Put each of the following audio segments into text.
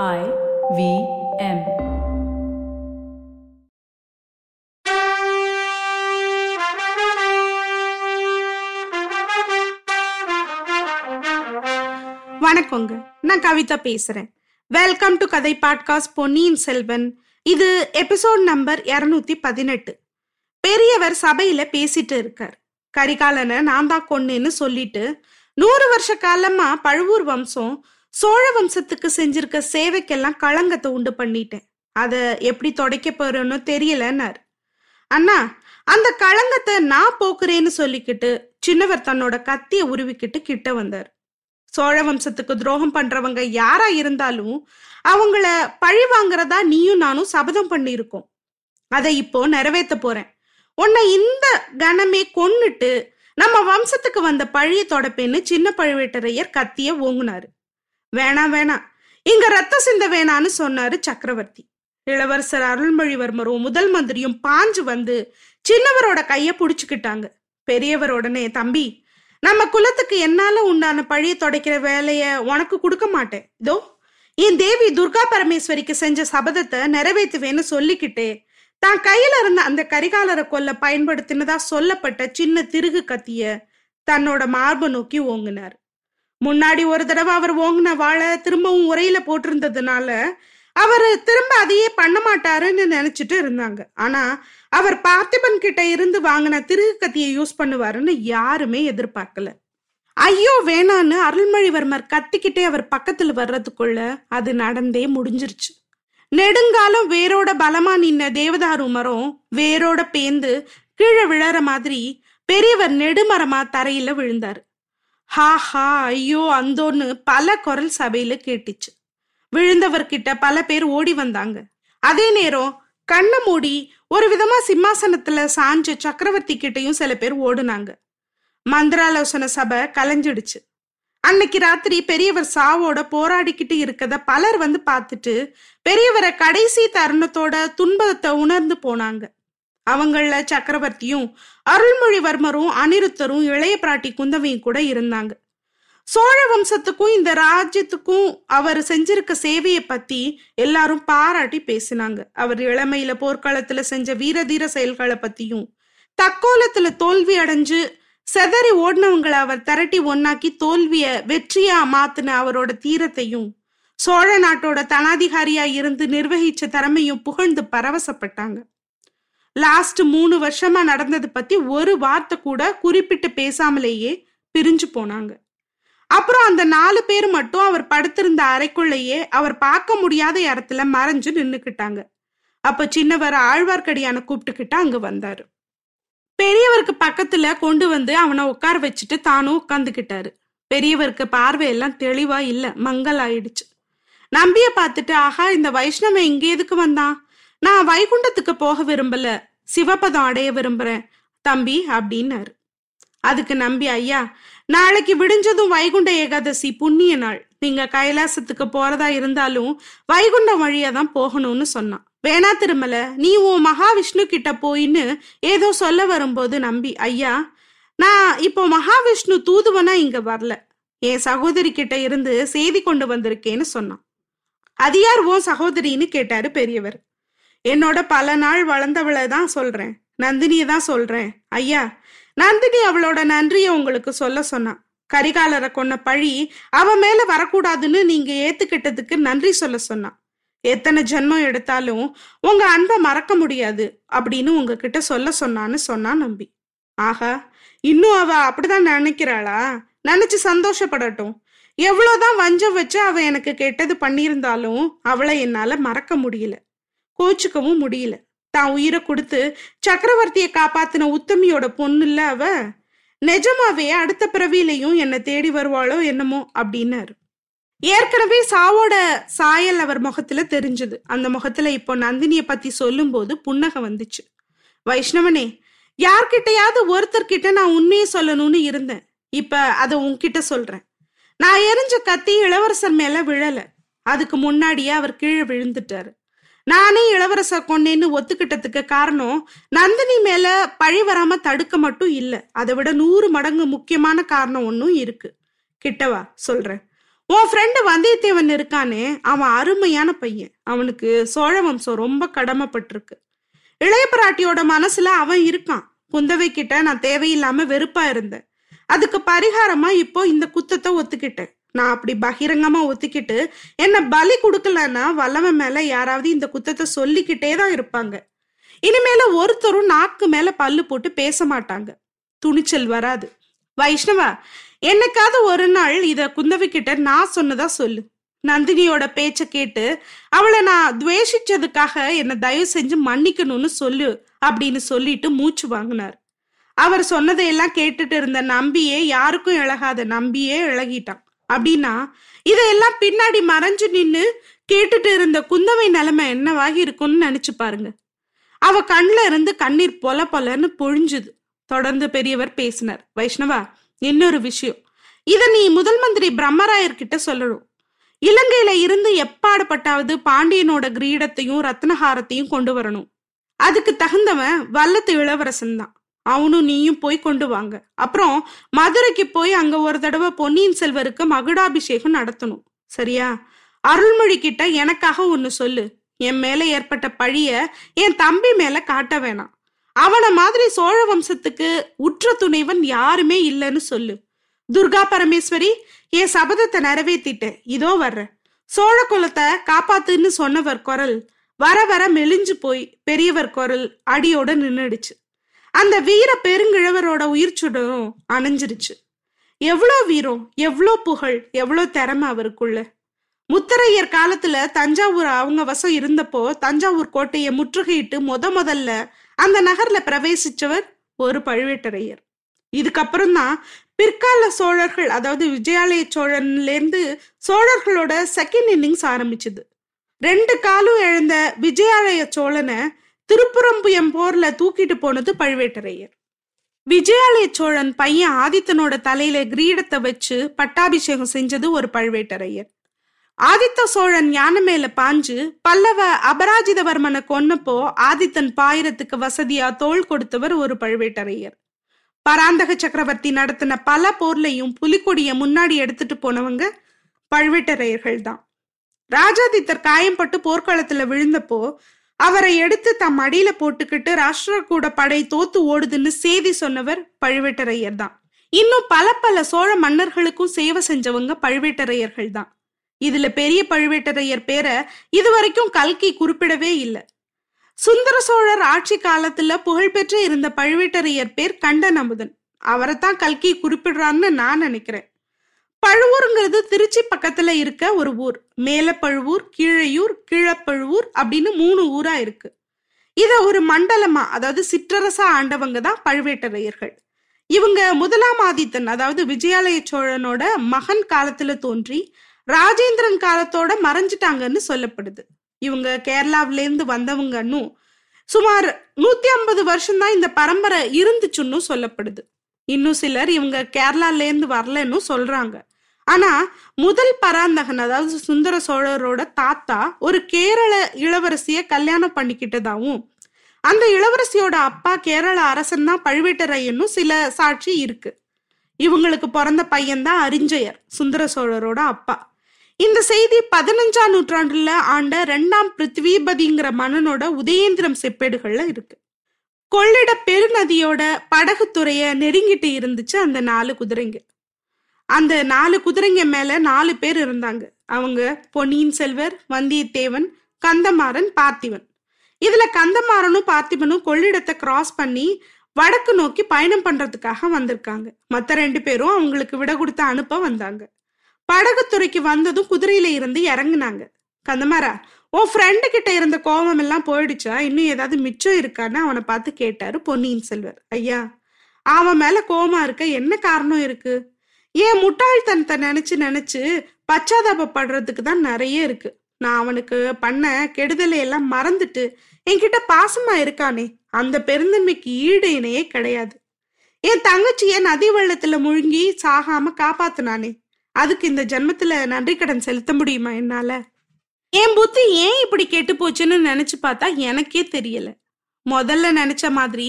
I V M. வணக்கங்க. நான் கவிதா பேசுறேன். வெல்கம் டு கதை பாட்காஸ்ட் பொன்னியின் செல்வன். இது எபிசோட் நம்பர் இருநூத்தி பதினெட்டு. பெரியவர் சபையில பேசிட்டு இருக்கார். கரிகாலனை நான் தான் கொன்னேன்னு சொல்லிட்டு நூறு வருஷ காலமா பழுவூர் வம்சம் சோழ வம்சத்துக்கு செஞ்சிருக்க சேவைக்கெல்லாம் களங்கத்தை உண்டு பண்ணிட்டேன். அத எப்படி தொடைக்க போறேன்னு தெரியலன்னார். அண்ணா அந்த களங்கத்தை நான் போக்குறேன்னு சொல்லிக்கிட்டு சின்னவர் தன்னோட கத்தியை உருவிக்கிட்டு கிட்ட வந்தார். சோழ வம்சத்துக்கு துரோகம் பண்றவங்க யாரா இருந்தாலும் அவங்கள பழி வாங்குறதா நீயும் நானும் சபதம் பண்ணியிருக்கோம். அதை இப்போ நிறைவேற்ற போறேன். உன்னை இந்த கணமே கொன்னுட்டு நம்ம வம்சத்துக்கு வந்த பழிய தொடப்பேன்னு சின்ன பழுவேட்டரையர் கத்திய ஓங்குனாரு. வேணாம் வேணாம். இங்க ரத்த சிந்த வேணான்னு சொன்னாரு சக்கரவர்த்தி. இளவரசர் அருள்மொழிவர்மரும் முதல் மந்திரியும் பாஞ்சு வந்து சின்னவரோட கைய புடிச்சுக்கிட்டாங்க. பெரியவர் உடனே தம்பி நம்ம குலத்துக்கு என்னால உண்டான பழிய தொடைக்கிற வேலைய உனக்கு கொடுக்க மாட்டேன். இதோ என் தேவி துர்கா பரமேஸ்வரிக்கு செஞ்ச சபதத்தை நிறைவேற்றுவேன்னு சொல்லிக்கிட்டே தான் கையில இருந்த அந்த கரிகாலரை கொல்ல பயன்படுத்தினதா சொல்லப்பட்ட சின்ன திருகு கத்திய தன்னோட மார்பை நோக்கி ஓங்கினார். முன்னாடி ஒரு தடவை அவர் ஓங்கின வாழை திரும்பவும் உரையில போட்டிருந்ததுனால அவர் திரும்ப அதையே பண்ண மாட்டாருன்னு நினைச்சிட்டு இருந்தாங்க. ஆனா அவர் பார்த்திபன் கிட்ட இருந்து வாங்கின திருகு கத்தியை யூஸ் பண்ணுவாருன்னு யாருமே எதிர்பார்க்கல. ஐயோ வேணான்னு அருள்மொழிவர்மர் கத்திக்கிட்டே அவர் பக்கத்துல வர்றதுக்குள்ள அது நடந்தே முடிஞ்சிருச்சு. நெடுங்காலம் வேரோட பலமா நின்ன தேவதாரு மரம் வேரோட பேந்து கீழே விழற மாதிரி பெரியவர் நெடுமரமா தரையில விழுந்தாரு. ஹா ஹா ஐயோ அந்தோன்னு பல குரல் சபையில கேட்டுச்சு. விழுந்தவர்கிட்ட பல பேர் ஓடி வந்தாங்க. அதே நேரம் கண்ணை மூடி ஒரு விதமா சிம்மாசனத்துல சாஞ்ச சக்கரவர்த்தி கிட்டையும் சில பேர் ஓடுனாங்க. மந்திராலோசனை சபை கலைஞ்சிடுச்சு. அன்னைக்கு ராத்திரி பெரியவர் சாவோட போராடிக்கிட்டு இருக்கத பலர் வந்து பார்த்துட்டு பெரியவரை கடைசி தருணத்தோட துன்பத்தை உணர்ந்து போனாங்க. அவங்கள சக்கரவர்த்தியும் அருள்மொழிவர்மரும் அனிருத்தரும் இளைய பிராட்டி குந்தவையும் கூட இருந்தாங்க. சோழ வம்சத்துக்கும் இந்த ராஜ்யத்துக்கும் அவர் செஞ்சிருக்க சேவையை பத்தி எல்லாரும் பாராட்டி பேசினாங்க. அவர் இளமையில போர்க்களத்துல செஞ்ச வீரதீர செயல்களை பத்தியும் தக்கோலத்துல தோல்வி அடைஞ்சு செதறி ஓடினவங்களை அவர் திரட்டி ஒன்னாக்கி தோல்விய வெற்றியா மாத்தின அவரோட தீரத்தையும் சோழ நாட்டோட தனாதிகாரியா இருந்து நிர்வகிச்ச திறமையும் புகழ்ந்து பரவசப்பட்டாங்க. லாஸ்ட் மூணு வருஷமா நடந்தது பத்தி ஒரு வார்த்தை கூட குறிப்பிட்டு பேசாமலேயே பிரிஞ்சு போனாங்க. அப்புறம் அந்த நாலு பேர் மட்டும் அவர் படுத்திருந்த அறைக்குள்ளேயே அவர் பார்க்க முடியாத இடத்துல மறைஞ்சு நின்னுக்கிட்டாங்க. அப்ப சின்னவர் ஆழ்வார்க்கடியான கூப்பிட்டுக்கிட்டு அங்க வந்தாரு. பெரியவருக்கு பக்கத்துல கொண்டு வந்து அவனை உட்கார வச்சுட்டு தானும் உட்காந்துக்கிட்டாரு பெரியவருக்கு பார்வையெல்லாம் தெளிவா இல்ல மங்கல் ஆயிடுச்சு நம்பிய பார்த்துட்டு ஆஹா இந்த வைஷ்ணவன் இங்க எதுக்கு வந்தான்? நான் வைகுண்டத்துக்கு போக விரும்பல. சிவபதம் அடைய விரும்புறேன். தம்பி அப்படின்னாரு. அதுக்கு நம்பி ஐயா நாளைக்கு விடிஞ்சதும் வைகுண்ட ஏகாதசி புண்ணிய நாள். நீங்க கைலாசத்துக்கு போறதா இருந்தாலும் வைகுண்டம் வழியா தான் போகணும்னு சொன்னான். வேணா திருமல நீ உன் மகாவிஷ்ணு கிட்ட போயின்னு ஏதோ சொல்ல வரும்போது நம்பி ஐயா நான் இப்போ மகாவிஷ்ணு தூதுவனா இங்க வரல. என் சகோதரி கிட்ட இருந்து செய்தி கொண்டு வந்திருக்கேன்னு சொன்னான். அது யார் ஓ சகோதரின்னு கேட்டாரு பெரியவர். என்னோட பல நாள் வளர்ந்தவளை தான் சொல்றேன். நந்தினியை தான் சொல்றேன். ஐயா நந்தினி அவளோட நன்றியை உங்களுக்கு சொல்ல சொன்னான் கரிகாலரை கொன்ன பழி அவ மேல வரக்கூடாதுன்னு நீங்க ஏத்துக்கிட்டதுக்கு நன்றி சொல்ல சொன்னான் எத்தனை ஜென்மம் எடுத்தாலும் உங்க அன்பை மறக்க முடியாது அப்படின்னு உங்ககிட்ட சொல்ல சொன்னான்னு சொன்னா நம்பி. ஆஹா இன்னும் அவ அப்படிதான் நினைக்கிறாளா? நினைச்சு சந்தோஷப்படட்டும். எவ்வளவுதான் வஞ்சம் வச்சு அவ எனக்கு கெட்டது பண்ணியிருந்தாலும் அவளை என்னால மறக்க முடியல. கோச்சுக்கவும் முடியல. தான் உயிரை கொடுத்து சக்கரவர்த்தியை காப்பாத்தின உத்தமியோட பொண்ணுல்ல அவ நிஜமாவே அடுத்த பிறவியிலையும் என்னை தேடி வருவாளோ என்னமோ? அப்படின்னாரு. ஏற்கனவே சாவோட சாயல் அவர் முகத்துல தெரிஞ்சது. அந்த முகத்துல இப்போ நந்தினிய பத்தி சொல்லும் போது புன்னகை வந்துச்சு. வைஷ்ணவனே யார்கிட்டயாவது ஒருத்தர்கிட்ட நான் உண்மையை சொல்லணும்னு இருந்தேன். இப்ப அதை உன்கிட்ட சொல்றேன். நான் எரிஞ்ச கத்தி இளவரசர் மேல விழல. அதுக்கு முன்னாடியே அவர் கீழே விழுந்துட்டாரு. நானே இளவரசர் கொண்டேன்னு ஒத்துக்கிட்டதுக்கு காரணம் நந்தினி மேல பழி வராம தடுக்க மட்டும் இல்ல. அதை விட நூறு மடங்கு முக்கியமான காரணம் ஒன்னும் இருக்கு. கிட்டவா? சொல்றேன். உன் ஃப்ரெண்டு வந்தியத்தேவன் இருக்கானே அவன் அருமையான பையன். அவனுக்கு சோழ வம்சம் ரொம்ப கடமைப்பட்டிருக்கு. இளைய பிராட்டியோட மனசுல அவன் இருக்கான். குந்தவை கிட்ட நான் தேவையில்லாம வெறுப்பா இருந்தேன். அதுக்கு பரிகாரமா இப்போ இந்த குத்தத்தை ஒத்துக்கிட்டேன். நான் அப்படி பகிரங்கமா ஒத்துக்கிட்டு என்ன பலி கொடுக்கலன்னா வல்லவன் மேல யாராவது இந்த குத்தத்தை சொல்லிக்கிட்டே தான் இருப்பாங்க. இனிமேல ஒருத்தரும் நாக்கு மேல பல்லு போட்டு பேச மாட்டாங்க. துணிச்சல் வராது. வைஷ்ணவா என்னைக்காவது ஒரு நாள் இத குந்தவி கிட்ட நான் சொன்னதா சொல்லு. நந்தினியோட பேச்ச கேட்டு அவளை நான் துவேஷிச்சதுக்காக என்னை தயவு செஞ்சு மன்னிக்கணும்னு சொல்லு அப்படின்னு சொல்லிட்டு மூச்சு வாங்கினார். அவர் சொன்னதையெல்லாம் கேட்டுட்டு இருந்த நம்பியே யாருக்கும் இழகாத நம்பியே இழகிட்டான். அப்படின்னா இதையெல்லாம் பின்னாடி மறைஞ்சு நின்னு கேட்டுட்டு இருந்த குந்தவை நிலைமை என்னவாகி இருக்கும்னு நினைச்சு பாருங்க. அவ கண்ல இருந்து கண்ணீர் பொல பொலன்னு பொழிஞ்சுது. தொடர்ந்து பெரியவர் பேசினார். வைஷ்ணவா இன்னொரு விஷயம். இத நீ முதல் மந்திரி பிரம்மராயர்கிட்ட சொல்லணும். இலங்கையில இருந்து எப்பாடுபட்டாவது பாண்டியனோட கிரீடத்தையும் ரத்னஹாரத்தையும் கொண்டு வரணும். அதுக்கு தகுந்தவன் வல்லத்து இளவரசன் தான். அவனும் நீயும் போய் கொண்டு வாங்க. அப்புறம் மதுரைக்கு போய் அங்க ஒரு தடவை பொன்னியின் செல்வருக்கு மகுடாபிஷேகம் நடத்தணும். சரியா? அருள்மொழி கிட்ட எனக்காக ஒன்னு சொல்லு. என் மேல ஏற்பட்ட பழிய என் தம்பி மேல காட்ட வேணாம். அவனை மாதிரி சோழ வம்சத்துக்கு உற்ற துணைவன் யாருமே இல்லைன்னு சொல்லு. துர்கா பரமேஸ்வரி என் சபதத்தை நிறைவேற்றிட்டேன் இதோ வர்ற. சோழ குலத்தை காப்பாத்துன்னு சொன்னவர் குரல். வர வர மெலிஞ்சு போய் பெரியவர் குரல் அடியோட நின்னுடுச்சு. அந்த வீர பெருங்கிழவரோட உயிர் சுடரும் அணைஞ்சிருச்சு. எவ்வளோ வீரம் எவ்வளோ புகழ் எவ்வளோ திறமை அவருக்குள்ள. முத்தரையர் காலத்துல தஞ்சாவூர் அவங்க வசம் இருந்தப்போ தஞ்சாவூர் கோட்டையை முற்றுகையிட்டு முத முதல்ல அந்த நகர்ல பிரவேசிச்சவர் ஒரு பழுவேட்டரையர். இதுக்கப்புறம் தான் பிற்கால சோழர்கள் அதாவது விஜயாலய சோழன்லேருந்து சோழர்களோட செகண்ட் இன்னிங்ஸ் ஆரம்பிச்சது. ரெண்டு காலும் எழுந்த விஜயாலய சோழனை திருப்புறம்புயம் போர்ல தூக்கிட்டு போனது பழுவேட்டரையர். விஜயாலய சோழன் பையன் ஆதித்தனோட தலையில கிரீடத்தை வச்சு பட்டாபிஷேகம் செஞ்சது ஒரு பழுவேட்டரையர். ஆதித்த சோழன் யானை மேல பாஞ்சு பல்லவ அபராஜிதவர்மனை கொன்னப்போ ஆதித்தன் பாயிரத்துக்கு வசதியா தோள் கொடுத்தவர் ஒரு பழுவேட்டரையர். பராந்தக சக்கரவர்த்தி நடத்தின பல போர்லையும் புலிக்கொடிய முன்னாடி எடுத்துட்டு போனவங்க பழுவேட்டரையர்கள் தான் ராஜாதித்தர் காயம்பட்டு போர்க்களத்துல விழுந்தப்போ அவரை எடுத்து தம் அடியில போட்டுக்கிட்டு ராஷ்டிரகூட படை தோத்து ஓடுதுன்னு செய்தி சொன்னவர் பழுவேட்டரையர் தான். இன்னும் பல பல சோழ மன்னர்களுக்கும் சேவை செஞ்சவங்க பழுவேட்டரையர்கள் தான். இதுல பெரிய பழுவேட்டரையர் பேரை இதுவரைக்கும் கல்கி குறிப்பிடவே இல்லை. சுந்தர சோழர் ஆட்சி காலத்துல புகழ்பெற்று இருந்த பழுவேட்டரையர் பேர் கண்டன் அமுதன் அவரைத்தான் கல்கி குறிப்பிடுறான்னு நான் நினைக்கிறேன். பழுவூருங்கிறது திருச்சி பக்கத்துல இருக்க ஒரு ஊர். மேலப்பழுவூர் கீழையூர் கீழப்பழுவூர் அப்படின்னு மூணு ஊரா இருக்கு. இத ஒரு மண்டலமா அதாவது சிற்றரசா ஆண்டவங்க தான் பழுவேட்டரையர்கள். இவங்க முதலாம் ஆதித்தன் அதாவது விஜயாலய சோழனோட மகன் காலத்துல தோன்றி ராஜேந்திரன் காலத்தோட மறைஞ்சிட்டாங்கன்னு சொல்லப்படுது. இவங்க கேரளாவிலேருந்து வந்தவங்கன்னு சுமார் நூத்தி ஐம்பது வருஷம்தான் இந்த பரம்பரை இருந்துச்சுன்னு சொல்லப்படுது. இன்னும் சிலர் இவங்க கேரளால இருந்து வரலன்னு சொல்றாங்க. ஆனா முதல் பராந்தகன் அதாவது சுந்தர சோழரோட தாத்தா ஒரு கேரள இளவரசிய கல்யாணம் பண்ணிக்கிட்டதாவும் அந்த இளவரசியோட அப்பா கேரள அரசன் தான் பழுவேட்டரையனும் சில சாட்சி இருக்கு. இவங்களுக்கு பிறந்த பையன்தான் அரிஞ்சயர் சுந்தர சோழரோட அப்பா. இந்த செய்தி பதினஞ்சாம் நூற்றாண்டுல ஆண்ட ரெண்டாம் பிருத்திவிபதிங்கிற மன்னனோட உதயேந்திரம் செப்பேடுகள்ல இருக்கு. கொள்ளிட பெருநதியோட படகுத்துறைய நெருங்கிட்டு இருந்துச்சு அந்த நாலு குதிரைங்க. அந்த நாலு குதிரைங்க மேல நாலு பேர் இருந்தாங்க. அவங்க பொன்னியின் செல்வர் வந்தியத்தேவன் கந்தமாறன் பார்த்திவன் இதுல கந்தமாறனும் பார்த்திபனும் கொள்ளிடத்தை கிராஸ் பண்ணி வடக்கு நோக்கி பயணம் பண்றதுக்காக வந்திருக்காங்க. மத்த ரெண்டு பேரும் அவங்களுக்கு விட கொடுத்து அனுப்ப வந்தாங்க. படகுத்துறைக்கு வந்ததும் குதிரையில இருந்து இறங்குனாங்க. கந்தமாரா உன் ஃப்ரெண்டு கிட்ட இருந்த கோபம் எல்லாம் போயிடுச்சா? இன்னும் ஏதாவது மிச்சம் இருக்கான்னு அவனை பார்த்து கேட்டாரு பொன்னியின் செல்வர். ஐயா அவன் மேல கோபமா இருக்க என்ன காரணம் இருக்கு? ஏன் முட்டாள்தனத்தை நினைச்சு நினைச்சு பச்சாதாபப்படுறதுக்கு தான் நிறைய இருக்கு. நான் அவனுக்கு பண்ண கெடுதலை எல்லாம் மறந்துட்டு என்கிட்ட பாசமா இருக்கானே அந்த பெருந்தன்மைக்கு ஈடு இணையே கிடையாது. என் தங்கச்சிய நதி வெள்ளத்துல முழுங்கி சாகாம காப்பாத்துனானே அதுக்கு இந்த ஜென்மத்துல நன்றி கடன் செலுத்த முடியுமா என்னால? என் புத்தி ஏன் இப்படி கெட்டு போச்சுன்னு நினைச்சு பார்த்தா எனக்கே தெரியல. முதல்ல நினைச்ச மாதிரி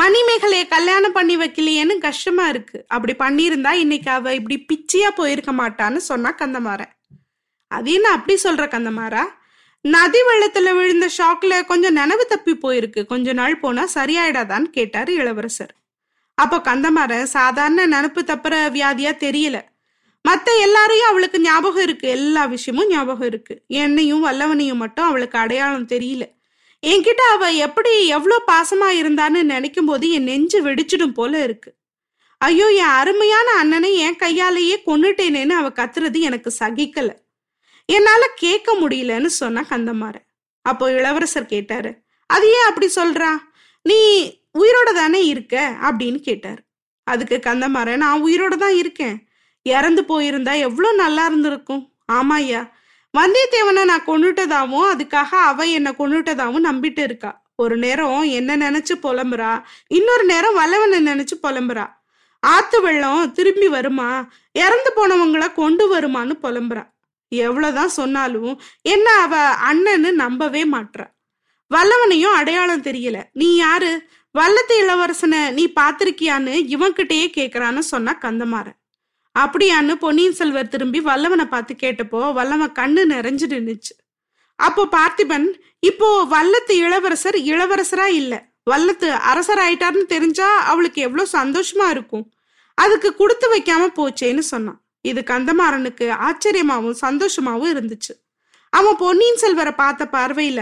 மணிமேகலையை கல்யாணம் பண்ணி வைக்கலையேன்னு கஷ்டமா இருக்கு. அப்படி பண்ணியிருந்தா இன்னைக்கு அவ இப்படி பிச்சியா போயிருக்க மாட்டான்னு சொன்னா கந்தமாறன். அது என்ன அப்படி சொல்ற கந்தமாரா நதி வெள்ளத்துல விழுந்த ஷாக்ல கொஞ்சம் நினைவு தப்பி போயிருக்கு. கொஞ்ச நாள் போனா சரியாயிடாதான்னு கேட்டாரு இளவரசர். அப்போ கந்தமாரன் சாதாரண நினப்பு தப்புற வியாதியா தெரியல. மத்த எல்லாரையும் அவளுக்கு ஞாபகம் இருக்கு. எல்லா விஷயமும் ஞாபகம் இருக்கு. என்னையும் வல்லவனையும் மட்டும் அவளுக்கு அடையாளம் தெரியல. என்கிட்ட அவ எப்படி எவ்வளோ பாசமா இருந்தான்னு நினைக்கும் போது என் நெஞ்சு வெடிச்சிடும் போல இருக்கு. ஐயோ என் அருமையான அண்ணனை என் கையாலேயே கொன்னுட்டேனேன்னு அவ கத்துறது எனக்கு சகிக்கல. என்னால கேட்க முடியலன்னு சொன்ன கந்தமாறன். அப்போ இளவரசர் கேட்டாரு அது ஏன் அப்படி சொல்றா? நீ உயிரோட தானே இருக்க? அப்படின்னு கேட்டாரு. அதுக்கு கந்தமாறன் நான் உயிரோட தான் இருக்கேன். இறந்து போயிருந்தா எவ்வளோ நல்லா இருந்திருக்கும். ஆமா ஐயா வந்தியத்தேவனை நான் கொண்டுட்டதாவும் அதுக்காக அவ என்னை கொண்டுட்டதாவும் நம்பிட்டு இருக்கா. ஒரு நேரம் என்ன நினைச்சு புலம்புறா. இன்னொரு நேரம் வல்லவனை நினைச்சு புலம்புறா. ஆத்து வெள்ளம் திரும்பி வருமா? இறந்து போனவங்கள கொண்டு வருமான்னு புலம்புறா. எவ்வளவுதான் சொன்னாலும் என்ன அவ அண்ணன்னு நம்பவே மாட்றா. வல்லவனையும் அடையாளம் தெரியல. நீ யாரு? வல்லத்து இளவரசனை நீ பாத்திருக்கியான்னு இவன்கிட்டயே கேக்குறான்னு சொன்னா கந்தமாறன். அப்படியான்னு பொன்னியின் செல்வர் திரும்பி வல்லவனை பார்த்து கேட்டப்போ வல்லவன் கண்ணு நிறைஞ்சு நின்னுச்சு. அப்போ பார்த்திபன் இப்போ வல்லத்து இளவரசர் இளவரசரா இல்ல. வல்லத்து அரசர் ஆயிட்டாருன்னு தெரிஞ்சா அவளுக்கு எவ்வளவு சந்தோஷமா இருக்கும். அதுக்கு கொடுத்து வைக்காம போச்சேன்னு சொன்னான். இது கந்தமாறனுக்கு ஆச்சரியமாவும் சந்தோஷமாவும் இருந்துச்சு. அவன் பொன்னியின் செல்வரை பார்த்த பார்வையில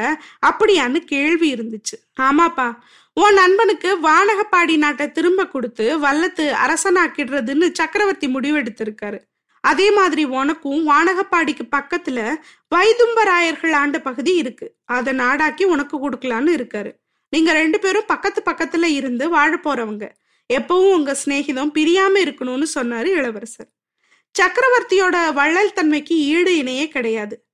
அப்படியான்னு கேள்வி இருந்துச்சு. ஆமாப்பா உன் நண்பனுக்கு வானகப்பாடி நாட்டை திரும்ப கொடுத்து வல்லத்து அரசனாக்கிடுறதுன்னு சக்கரவர்த்தி முடிவெடுத்திருக்காரு. அதே மாதிரி உனக்கும் வானகப்பாடிக்கு பக்கத்துல வைதும்பராயர்கள் ஆண்ட பகுதி இருக்கு. அதை நாடாக்கி உனக்கு கொடுக்கலான்னு இருக்காரு. நீங்க ரெண்டு பேரும் பக்கத்து பக்கத்துல இருந்து வாழ போறவங்க. எப்பவும் உங்க சிநேகிதம் பிரியாம இருக்கணும்னு சொன்னாரு இளவரசர். சக்கரவர்த்தியோட வள்ளல் தன்மைக்கு ஈடு இணையே கிடையாது.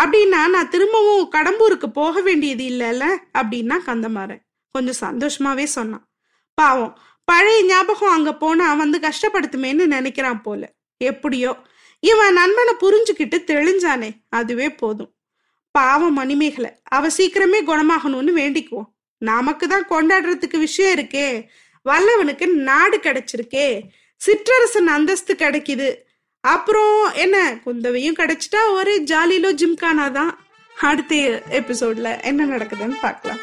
அப்படின்னா நான் திரும்பவும் கடம்பூருக்கு போக வேண்டியது இல்லைல்ல? அப்படின்னா கந்தமாறன். கொஞ்சம் சந்தோஷமாவே சொன்னான். பாவம் பழைய ஞாபகம் அங்க போனா வந்து கஷ்டப்படுத்துமேன்னு நினைக்கிறான் போல. எப்படியோ இவன் நண்பனை புரிஞ்சுக்கிட்டு தெளிஞ்சானே அதுவே போதும். பாவம் மணிமேகலை அவ சீக்கிரமே குணமாகணும்னு வேண்டிக்குவோம். நமக்கு தான் கொண்டாடுறதுக்கு விஷயம் இருக்கே வல்லவனுக்கு நாடு கிடைச்சிருக்கே சிற்றரசன் அந்தஸ்து கிடைக்குது. அப்புறம் என்ன குந்தவையும் கிடைச்சிட்டா ஒரே ஜாலியிலோ ஜிம்கானா தான் அடுத்த எபிசோட்ல என்ன நடக்குதுன்னு பார்க்கலாம்.